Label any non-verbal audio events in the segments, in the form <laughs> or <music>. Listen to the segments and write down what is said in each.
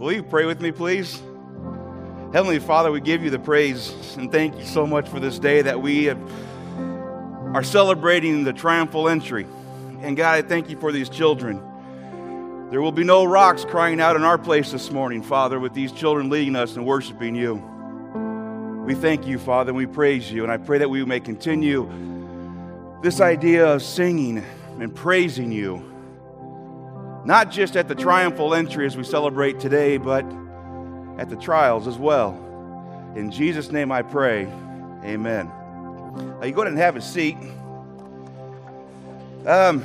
Will you pray with me, please? Heavenly Father, we give you the praise and thank you so much for this day that we have, are celebrating the triumphal entry. And God, I thank you for these children. There will be no rocks crying out in our place this morning, Father, with these children leading us and worshiping you. We thank you, Father, and we praise you. And I pray that we may continue this idea of singing and praising you, not just at the triumphal entry as we celebrate today, but at the trials as well. In Jesus' name I pray. Amen. Now you go ahead and have a seat. Um,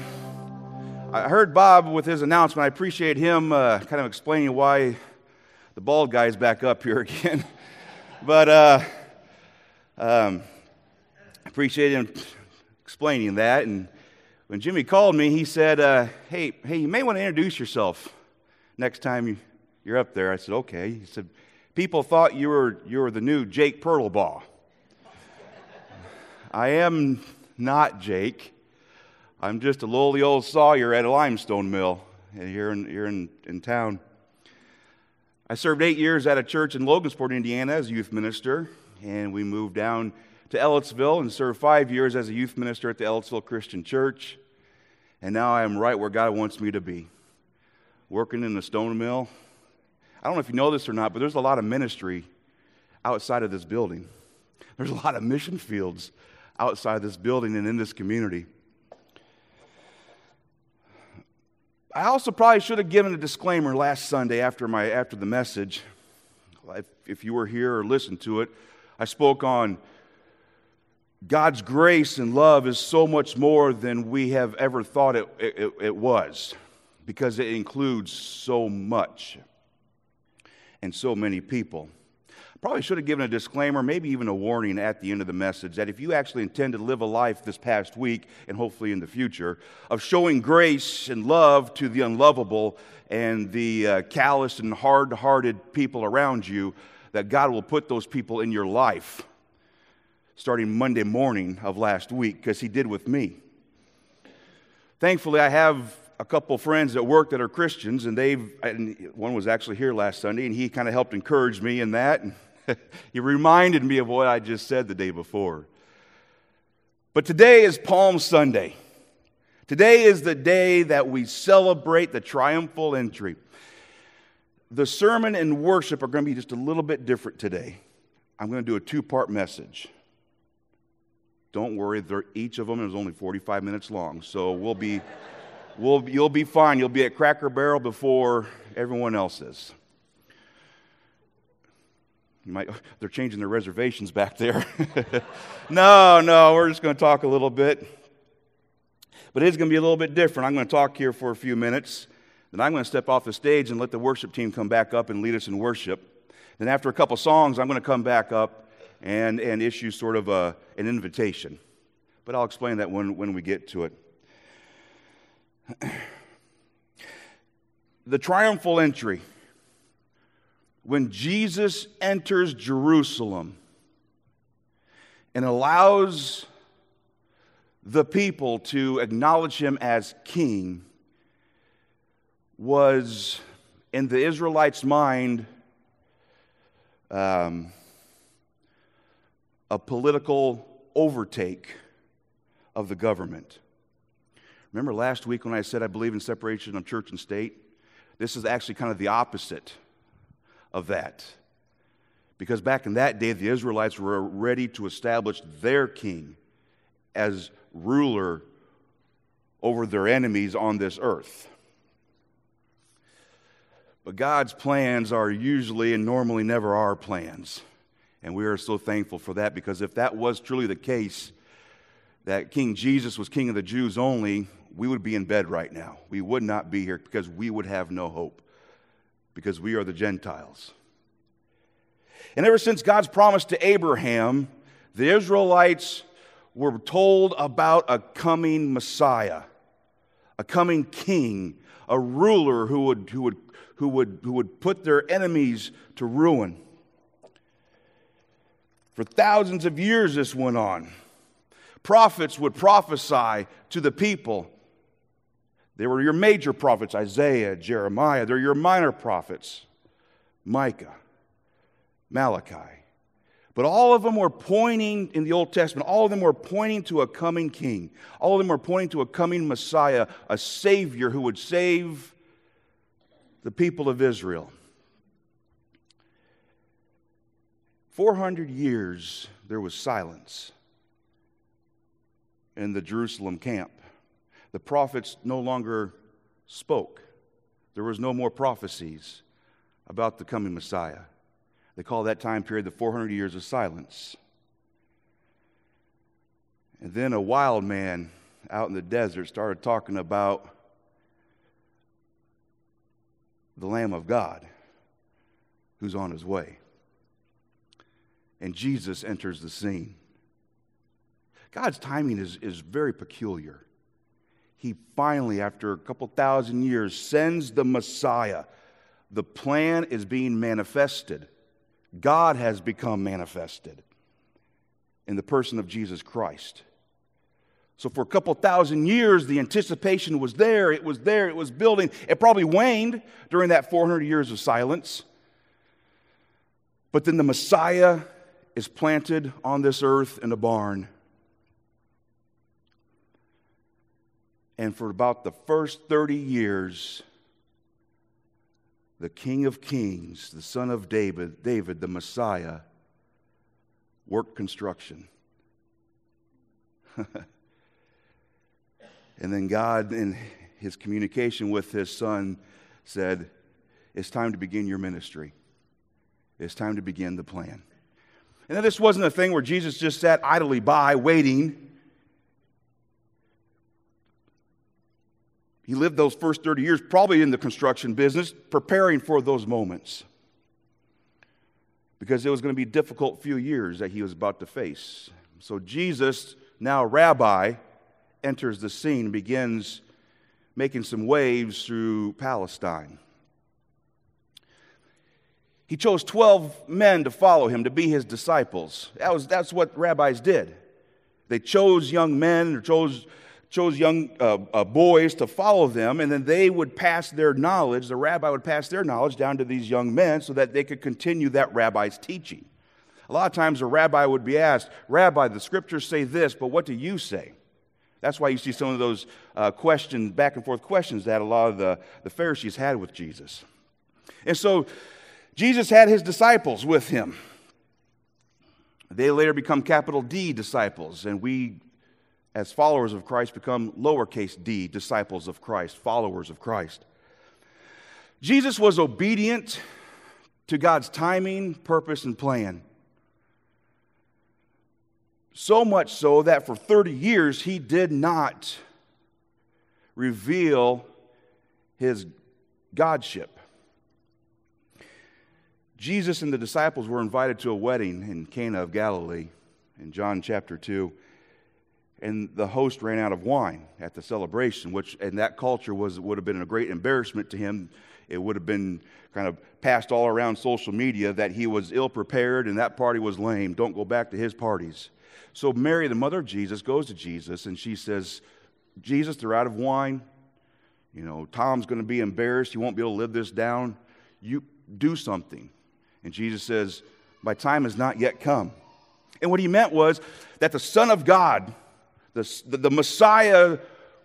I heard Bob with his announcement. I appreciate him uh, kind of explaining why the bald guy's back up here <laughs> again. but uh, um, appreciate him explaining that. And when Jimmy called me, he said, uh, "Hey, hey, you may want to introduce yourself next time you, you're up there." I said, "Okay." He said, "People thought you were you were the new Jake Pertlebaugh." <laughs> I am not Jake. I'm just a lowly old sawyer at a limestone mill here in, here in, in town. I served eight years at a church in Logansport, Indiana, as youth minister, and we moved down to Ellettsville and served five years as a youth minister at the Ellettsville Christian Church. And now I am right where God wants me to be, working in the stone mill. I don't know if you know this or not, but there's a lot of ministry outside of this building. There's a lot of mission fields outside this building and in this community. I also probably should have given a disclaimer last Sunday after, my, after the message. If, if you were here or listened to it, I spoke on God's grace and love is so much more than we have ever thought it, it, it was because it includes so much and so many people. Probably should have given a disclaimer, maybe even a warning at the end of the message that if you actually intend to live a life this past week and hopefully in the future of showing grace and love to the unlovable and the uh, callous and hard hearted people around you, that God will put those people in your life starting Monday morning of last week, because He did with me. Thankfully, I have a couple friends at work that are Christians, and they've, and one was actually here last Sunday, and he kind of helped encourage me in that. <laughs> He reminded me of what I just said the day before. But today is Palm Sunday. Today is the day that we celebrate the triumphal entry. The sermon and worship are going to be just a little bit different today. I'm going to do a two part message. Don't worry, each of them is only 45 minutes long, so we'll be, we'll, you'll be fine. You'll be at Cracker Barrel before everyone else is. You might, <laughs> they're changing their reservations back there. <laughs> no, no, we're just going to talk a little bit. But it is going to be a little bit different. I'm going to talk here for a few minutes. Then I'm going to step off the stage and let the worship team come back up and lead us in worship. Then, after a couple songs, I'm going to come back up and, and issue sort of a, an invitation. But I'll explain that when, when we get to it. the triumphal entry when Jesus enters Jerusalem and allows the people to acknowledge him as king was in the Israelites' mind um, a political overtake of the government. Remember last week when I said I believe in separation of church and state? This is actually kind of the opposite of that. Because back in that day, the Israelites were ready to establish their king as ruler over their enemies on this earth. But God's plans are usually and normally never our plans. And we are so thankful for that because if that was truly the case, that King Jesus was king of the Jews only, we would be in bed right now. We would not be here because we would have no hope because we are the Gentiles. And ever since God's promise to Abraham, the Israelites were told about a coming Messiah, a coming king, a ruler who would, who would, who would, who would put their enemies to ruin. For thousands of years, this went on. Prophets would prophesy to the people they were your major prophets, Isaiah, Jeremiah. They're your minor prophets. Micah, Malachi. But all of them were pointing in the Old Testament, all of them were pointing to a coming king. All of them were pointing to a coming Messiah, a Savior who would save the people of Israel. 400 years there was silence in the Jerusalem camp. The prophets no longer spoke, there was no more prophecies about the coming Messiah. They call that time period the 400 years of silence. And then a wild man out in the desert started talking about the Lamb of God who's on his way. And Jesus enters the scene. God's timing is, is very peculiar. He finally, after a couple thousand years, sends the Messiah. The plan is being manifested. God has become manifested in the person of Jesus Christ. So, for a couple thousand years, the anticipation was there, it was there, it was building. It probably waned during that 400 years of silence. But then the Messiah is planted on this earth in a barn. And for about the first 30 years, the King of Kings, the Son of David, David, the Messiah, worked construction. <laughs> and then God, in his communication with his son, said, It's time to begin your ministry. It's time to begin the plan. And this wasn't a thing where Jesus just sat idly by, waiting He lived those first 30 years probably in the construction business, preparing for those moments. Because it was going to be a difficult few years that he was about to face. So Jesus, now rabbi, enters the scene begins making some waves through Palestine. He chose 12 men to follow him, to be his disciples. That was, that's what rabbis did. They chose young men or chose chose young uh, uh, boys to follow them, and then they would pass their knowledge, the rabbi would pass their knowledge down to these young men so that they could continue that rabbi's teaching. A lot of times a rabbi would be asked, Rabbi, the scriptures say this, but what do you say? That's why you see some of those uh, questions, back and forth questions that a lot of the, the Pharisees had with Jesus. And so Jesus had his disciples with him. They later become capital D disciples, and we as followers of Christ, become lowercase d, disciples of Christ, followers of Christ. Jesus was obedient to God's timing, purpose, and plan. So much so that for 30 years he did not reveal his Godship. Jesus and the disciples were invited to a wedding in Cana of Galilee in John chapter 2 and the host ran out of wine at the celebration, which in that culture was, would have been a great embarrassment to him. It would have been kind of passed all around social media that he was ill prepared and that party was lame. Don't go back to his parties. So Mary, the mother of Jesus, goes to Jesus and she says, Jesus, they're out of wine. You know, Tom's going to be embarrassed. He won't be able to live this down. You do something. And Jesus says, My time has not yet come. And what he meant was that the Son of God, the, the, Messiah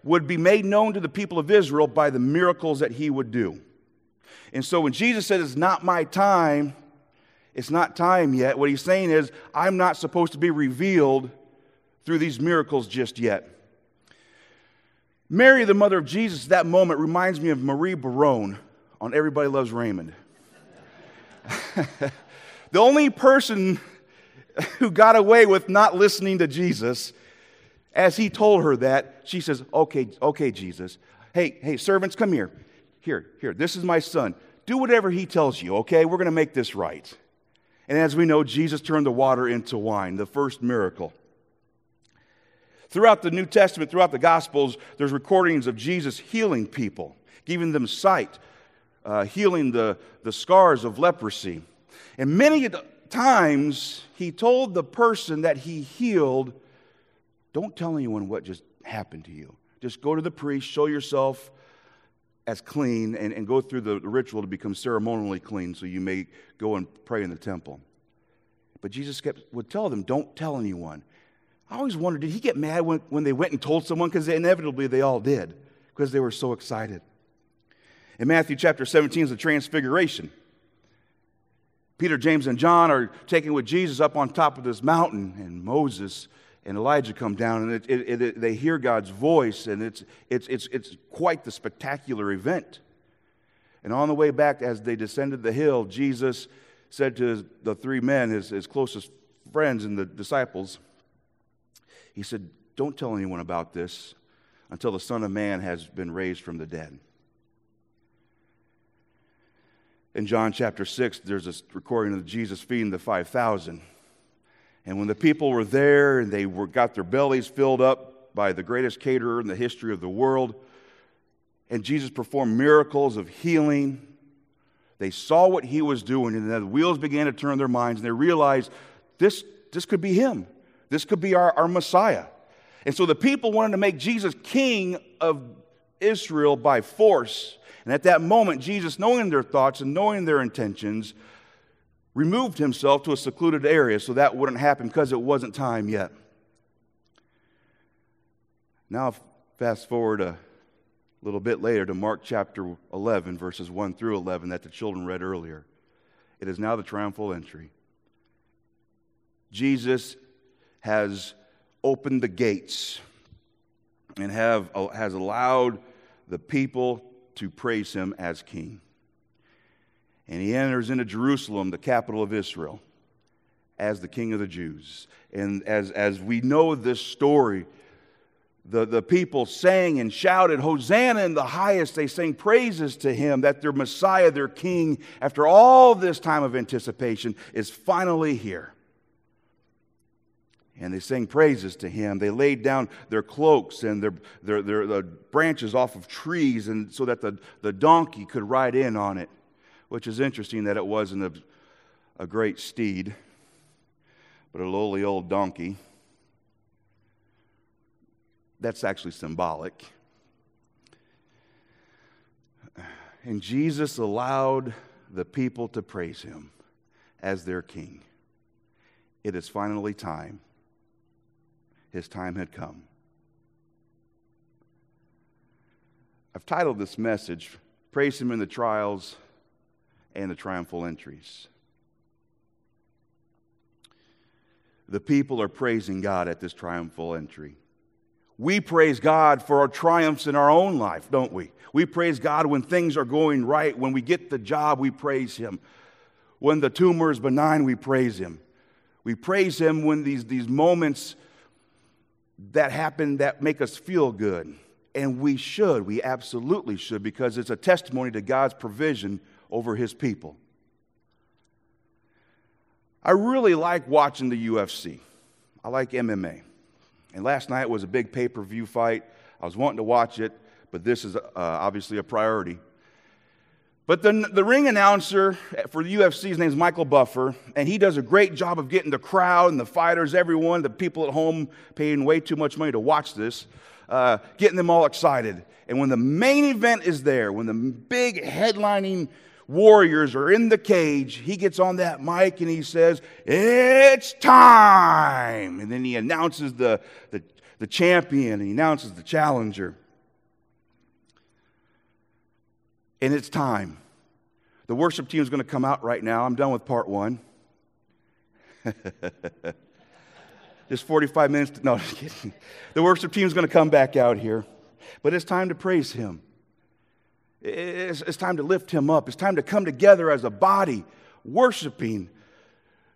would be made known to the people of Israel by the miracles that he would do. And so when Jesus said, It's not my time, it's not time yet, what he's saying is, I'm not supposed to be revealed through these miracles just yet. Mary, the mother of Jesus, that moment reminds me of Marie Barone on Everybody Loves Raymond. <laughs> the only person who got away with not listening to Jesus as he told her that, she says, Okay, okay, Jesus. Hey, hey, servants, come here. Here, here, this is my son. Do whatever he tells you, okay? We're going to make this right. And as we know, Jesus turned the water into wine, the first miracle. Throughout the New Testament, throughout the Gospels, there's recordings of Jesus healing people, giving them sight, uh, healing the, the scars of leprosy. And many times, he told the person that he healed don't tell anyone what just happened to you. Just go to the priest, show yourself as clean and, and go through the ritual to become ceremonially clean so you may go and pray in the temple. But Jesus kept, would tell them, don't tell anyone. I always wondered, did he get mad when, when they went and told someone? Because inevitably they all did, because they were so excited. In Matthew chapter 17 is the transfiguration. Peter, James, and John are taken with Jesus up on top of this mountain, and Moses and Elijah come down, and it, it, it, they hear God's voice, and it's, it's, it's, it's quite the spectacular event. And on the way back, as they descended the hill, Jesus said to his, the three men, his, his closest friends and the disciples, He said, Don't tell anyone about this until the Son of Man has been raised from the dead. In John chapter 6, there's a recording of Jesus feeding the 5,000. And when the people were there and they were, got their bellies filled up by the greatest caterer in the history of the world, and Jesus performed miracles of healing, they saw what he was doing, and the wheels began to turn their minds, and they realized this, this could be him. This could be our, our Messiah. And so the people wanted to make Jesus king of Israel by force. And at that moment, Jesus, knowing their thoughts and knowing their intentions, removed himself to a secluded area so that wouldn't happen because it wasn't time yet. Now, fast forward a little bit later to Mark chapter 11, verses 1 through 11, that the children read earlier. It is now the triumphal entry. Jesus has opened the gates and have, has allowed the people to praise him as king. And he enters into Jerusalem, the capital of Israel, as the king of the Jews. And as, as we know this story, the, the people sang and shouted, Hosanna in the highest. They sang praises to him that their Messiah, their king, after all this time of anticipation, is finally here. And they sang praises to him. They laid down their cloaks and their, their, their, their branches off of trees and so that the, the donkey could ride in on it which is interesting that it wasn't a, a great steed, but a lowly old donkey. That's actually symbolic. And Jesus allowed the people to praise him as their king. It is finally time. His time had come. I've titled this message, Praise Him in the Trials and the triumphal entries. The people are praising God at this triumphal entry. We praise God for our triumphs in our own life, don't we? We praise God when things are going right. When we get the job, we praise Him. When the tumor is benign, we praise Him. We praise Him when these, these moments that happen that make us feel good. And we should, we absolutely should, because it's a testimony to God's provision over his people. I really like watching the UFC. I like MMA. And last night was a big pay per view fight. I was wanting to watch it, but this is uh, obviously a priority. But the, the ring announcer for the UFC, his name is Michael Buffer, and he does a great job of getting the crowd and the fighters, everyone, the people at home paying way too much money to watch this, uh, getting them all excited. And when the main event is there, when the big headlining warriors are in the cage, he gets on that mic and he says, It's time. And then he announces the, the, the champion and he announces the challenger. And it's time. The worship team is going to come out right now. I'm done with part one. <laughs> Just 45 minutes. To, no, <laughs> just kidding. The worship team is going to come back out here. But it's time to praise him. It's, it's time to lift him up. It's time to come together as a body, worshiping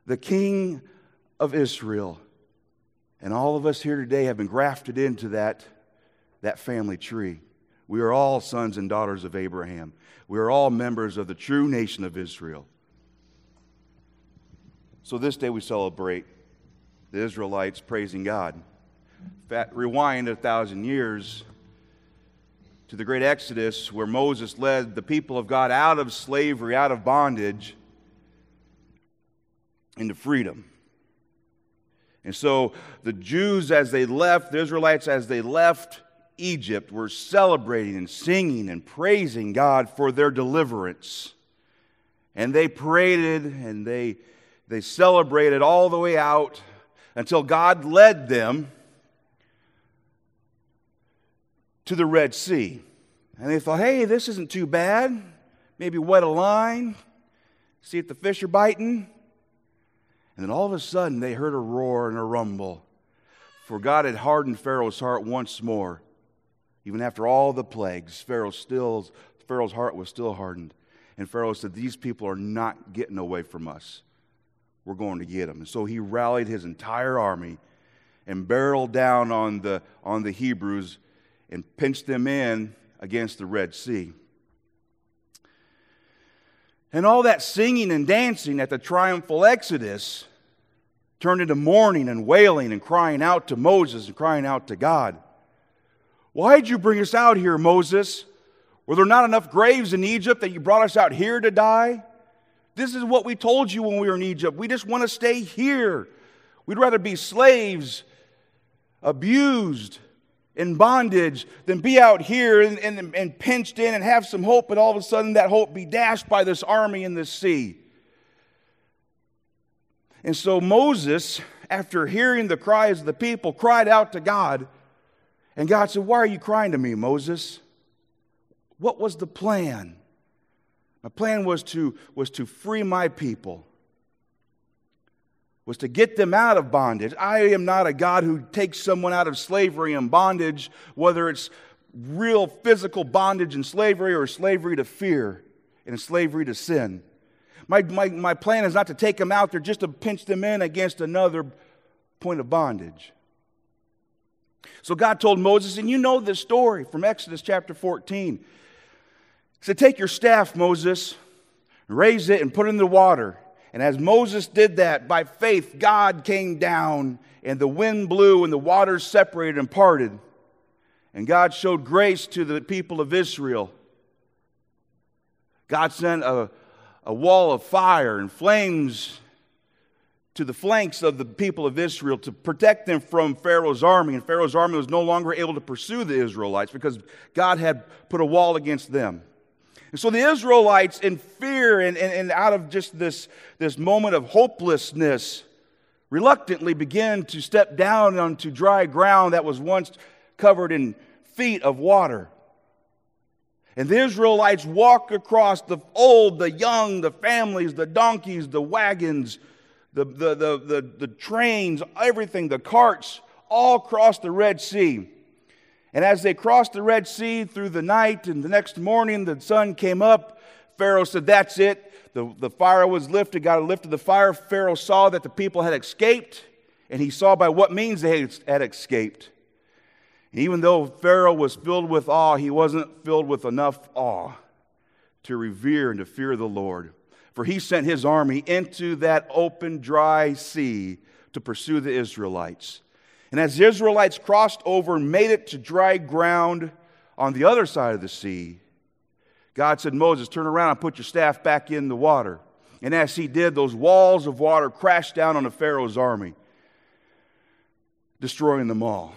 the King of Israel. And all of us here today have been grafted into that, that family tree. We are all sons and daughters of Abraham. We are all members of the true nation of Israel. So this day we celebrate the Israelites praising God. Rewind a thousand years, to the great Exodus where Moses led the people of God out of slavery, out of bondage, into freedom. And so the Jews, as they left, the Israelites, as they left Egypt were celebrating and singing and praising God for their deliverance. And they paraded and they, they celebrated all the way out until God led them to the Red Sea. And they thought, hey, this isn't too bad. Maybe wet a line, see if the fish are biting. And then all of a sudden, they heard a roar and a rumble. For God had hardened Pharaoh's heart once more. Even after all the plagues, Pharaoh still, Pharaoh's heart was still hardened. And Pharaoh said, These people are not getting away from us. We're going to get them. And so he rallied his entire army and barreled down on the, on the Hebrews and pinched them in against the Red Sea. And all that singing and dancing at the triumphal Exodus turned into mourning and wailing and crying out to Moses and crying out to God. Why did you bring us out here, Moses? Were there not enough graves in Egypt that you brought us out here to die? This is what we told you when we were in Egypt. We just want to stay here. We'd rather be slaves, abused, in bondage than be out here and, and, and pinched in and have some hope, but all of a sudden that hope be dashed by this army in the sea. And so Moses, after hearing the cries of the people, cried out to God. And God said, Why are you crying to me, Moses? What was the plan? My plan was to, was to free my people, was to get them out of bondage. I am not a God who takes someone out of slavery and bondage, whether it's real physical bondage and slavery or slavery to fear and slavery to sin. My, my, my plan is not to take them out there just to pinch them in against another point of bondage. So God told Moses, and you know this story from Exodus chapter 14. He said, Take your staff, Moses, raise it and put it in the water. And as Moses did that, by faith, God came down, and the wind blew, and the waters separated and parted. And God showed grace to the people of Israel. God sent a, a wall of fire and flames to the flanks of the people of Israel to protect them from Pharaoh's army. And Pharaoh's army was no longer able to pursue the Israelites because God had put a wall against them. And so the Israelites, in fear and, and, and out of just this, this moment of hopelessness, reluctantly began to step down onto dry ground that was once covered in feet of water. And the Israelites walk across the old, the young, the families, the donkeys, the wagons, the, the, the, the, the trains, everything, the carts, all crossed the Red Sea. And as they crossed the Red Sea through the night, and the next morning the sun came up, Pharaoh said, That's it. The, the fire was lifted. God lifted the fire. Pharaoh saw that the people had escaped, and he saw by what means they had escaped. And even though Pharaoh was filled with awe, he wasn't filled with enough awe to revere and to fear the Lord. For he sent his army into that open, dry sea to pursue the Israelites. And as the Israelites crossed over and made it to dry ground on the other side of the sea, God said, Moses, turn around and put your staff back in the water. And as he did, those walls of water crashed down on the Pharaoh's army, destroying them all.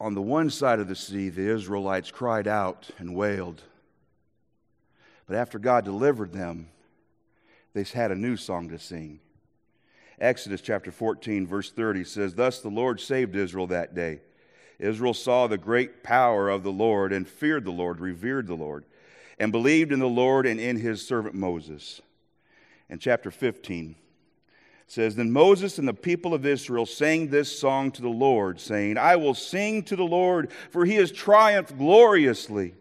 On the one side of the sea, the Israelites cried out and wailed. But after God delivered them, they had a new song to sing. Exodus chapter 14, verse 30 says, Thus the Lord saved Israel that day. Israel saw the great power of the Lord and feared the Lord, revered the Lord, and believed in the Lord and in his servant Moses. In chapter 15, says then Moses and the people of Israel sang this song to the Lord saying I will sing to the Lord for he has triumphed gloriously.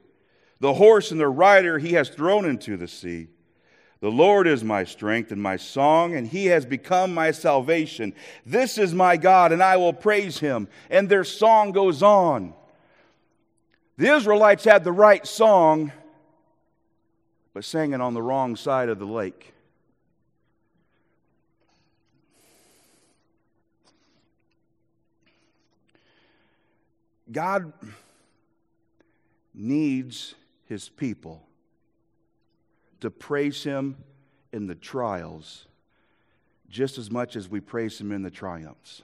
The horse and the rider he has thrown into the sea. The Lord is my strength and my song and he has become my salvation. This is my God and I will praise him and their song goes on. The Israelites had the right song but sang it on the wrong side of the lake God needs his people to praise him in the trials just as much as we praise him in the triumphs.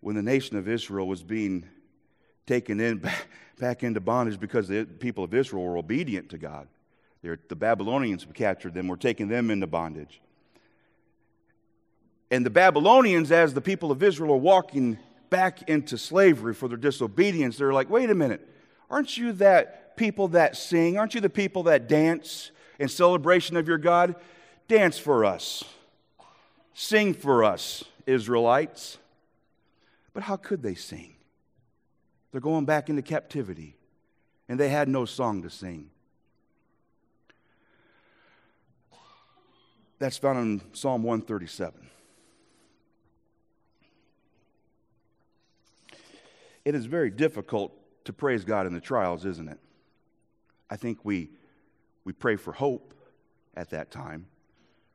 When the nation of Israel was being taken in back, <laughs> back into bondage because the people of Israel were obedient to God, the Babylonians captured them, were taking them into bondage. And the Babylonians, as the people of Israel are walking back into slavery for their disobedience, they're like, wait a minute, aren't you that people that sing? Aren't you the people that dance in celebration of your God? Dance for us. Sing for us, Israelites. But how could they sing? They're going back into captivity, and they had no song to sing. That's found in Psalm 137. It is very difficult to praise God in the trials, isn't it? I think we, we pray for hope at that time.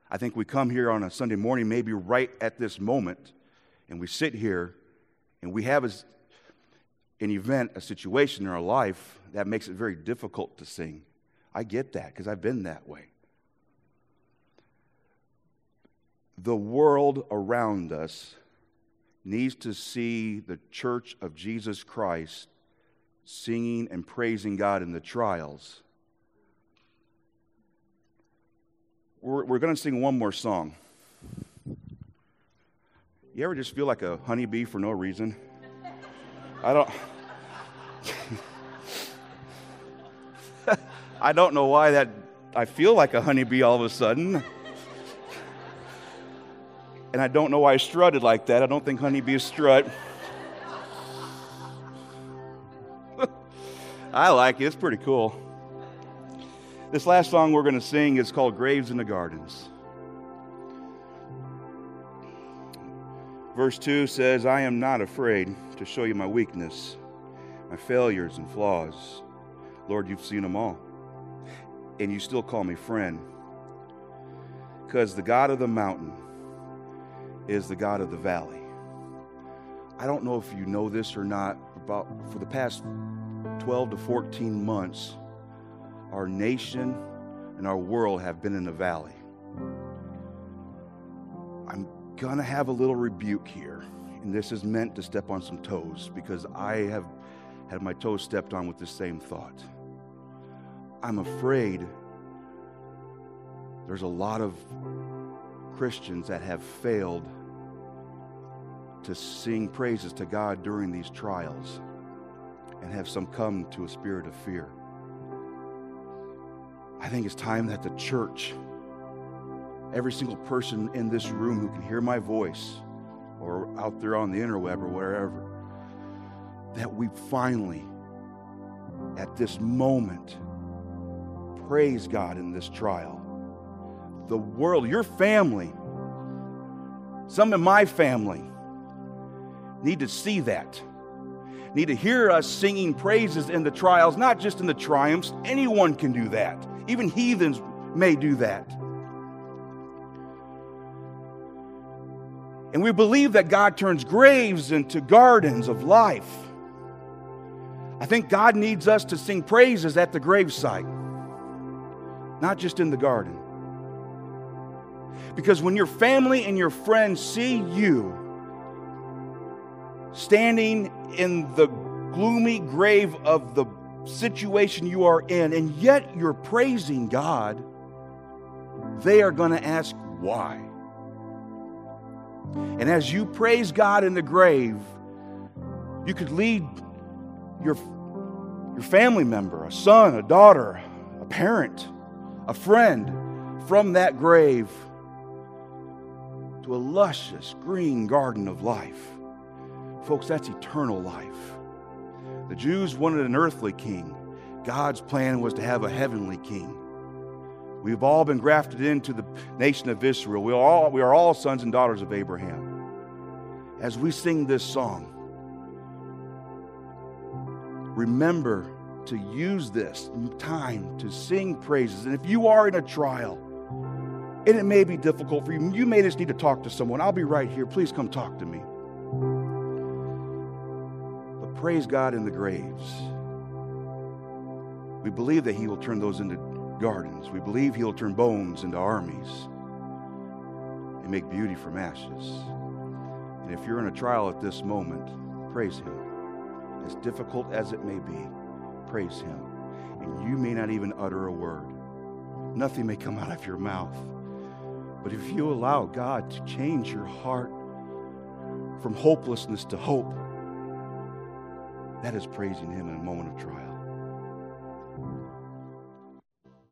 I think we come here on a Sunday morning, maybe right at this moment, and we sit here and we have a, an event, a situation in our life that makes it very difficult to sing. I get that because I've been that way. The world around us needs to see the church of Jesus Christ singing and praising God in the trials. We're, we're going to sing one more song. You ever just feel like a honeybee for no reason? I don't. <laughs> I don't know why that I feel like a honeybee all of a sudden. And I don't know why I strutted like that. I don't think honeybees strut. <laughs> I like it, it's pretty cool. This last song we're going to sing is called Graves in the Gardens. Verse 2 says, I am not afraid to show you my weakness, my failures and flaws. Lord, you've seen them all. And you still call me friend. Because the God of the mountain is the God of the valley. I don't know if you know this or not, about for the past 12 to 14 months, our nation and our world have been in the valley. I'm going to have a little rebuke here. And this is meant to step on some toes because I have had my toes stepped on with the same thought. I'm afraid there's a lot of Christians that have failed to sing praises to God during these trials and have some come to a spirit of fear. I think it's time that the church every single person in this room who can hear my voice or out there on the interweb or wherever, that we finally, at this moment, praise God in this trial. The world, your family, some in my family, need to see that. Need to hear us singing praises in the trials, not just in the triumphs. Anyone can do that. Even heathens may do that. And we believe that God turns graves into gardens of life. I think God needs us to sing praises at the gravesite, not just in the garden. Because when your family and your friends see you standing in the gloomy grave of the situation you are in, and yet you're praising God, they are going to ask why. And as you praise God in the grave, you could lead your, your family member, a son, a daughter, a parent, a friend from that grave to a luscious green garden of life. Folks, that's eternal life. The Jews wanted an earthly king. God's plan was to have a heavenly king. We've all been grafted into the nation of Israel. We are all, we are all sons and daughters of Abraham. As we sing this song, remember to use this time to sing praises. And if you are in a trial, and it may be difficult for you, you may just need to talk to someone. I'll be right here. Please come talk to me. But praise God in the graves. We believe that He will turn those into gardens. We believe he'll turn bones into armies and make beauty from ashes. And if you're in a trial at this moment, praise Him. As difficult as it may be, praise Him. And you may not even utter a word, nothing may come out of your mouth. But if you allow God to change your heart from hopelessness to hope, that is praising Him in a moment of trial.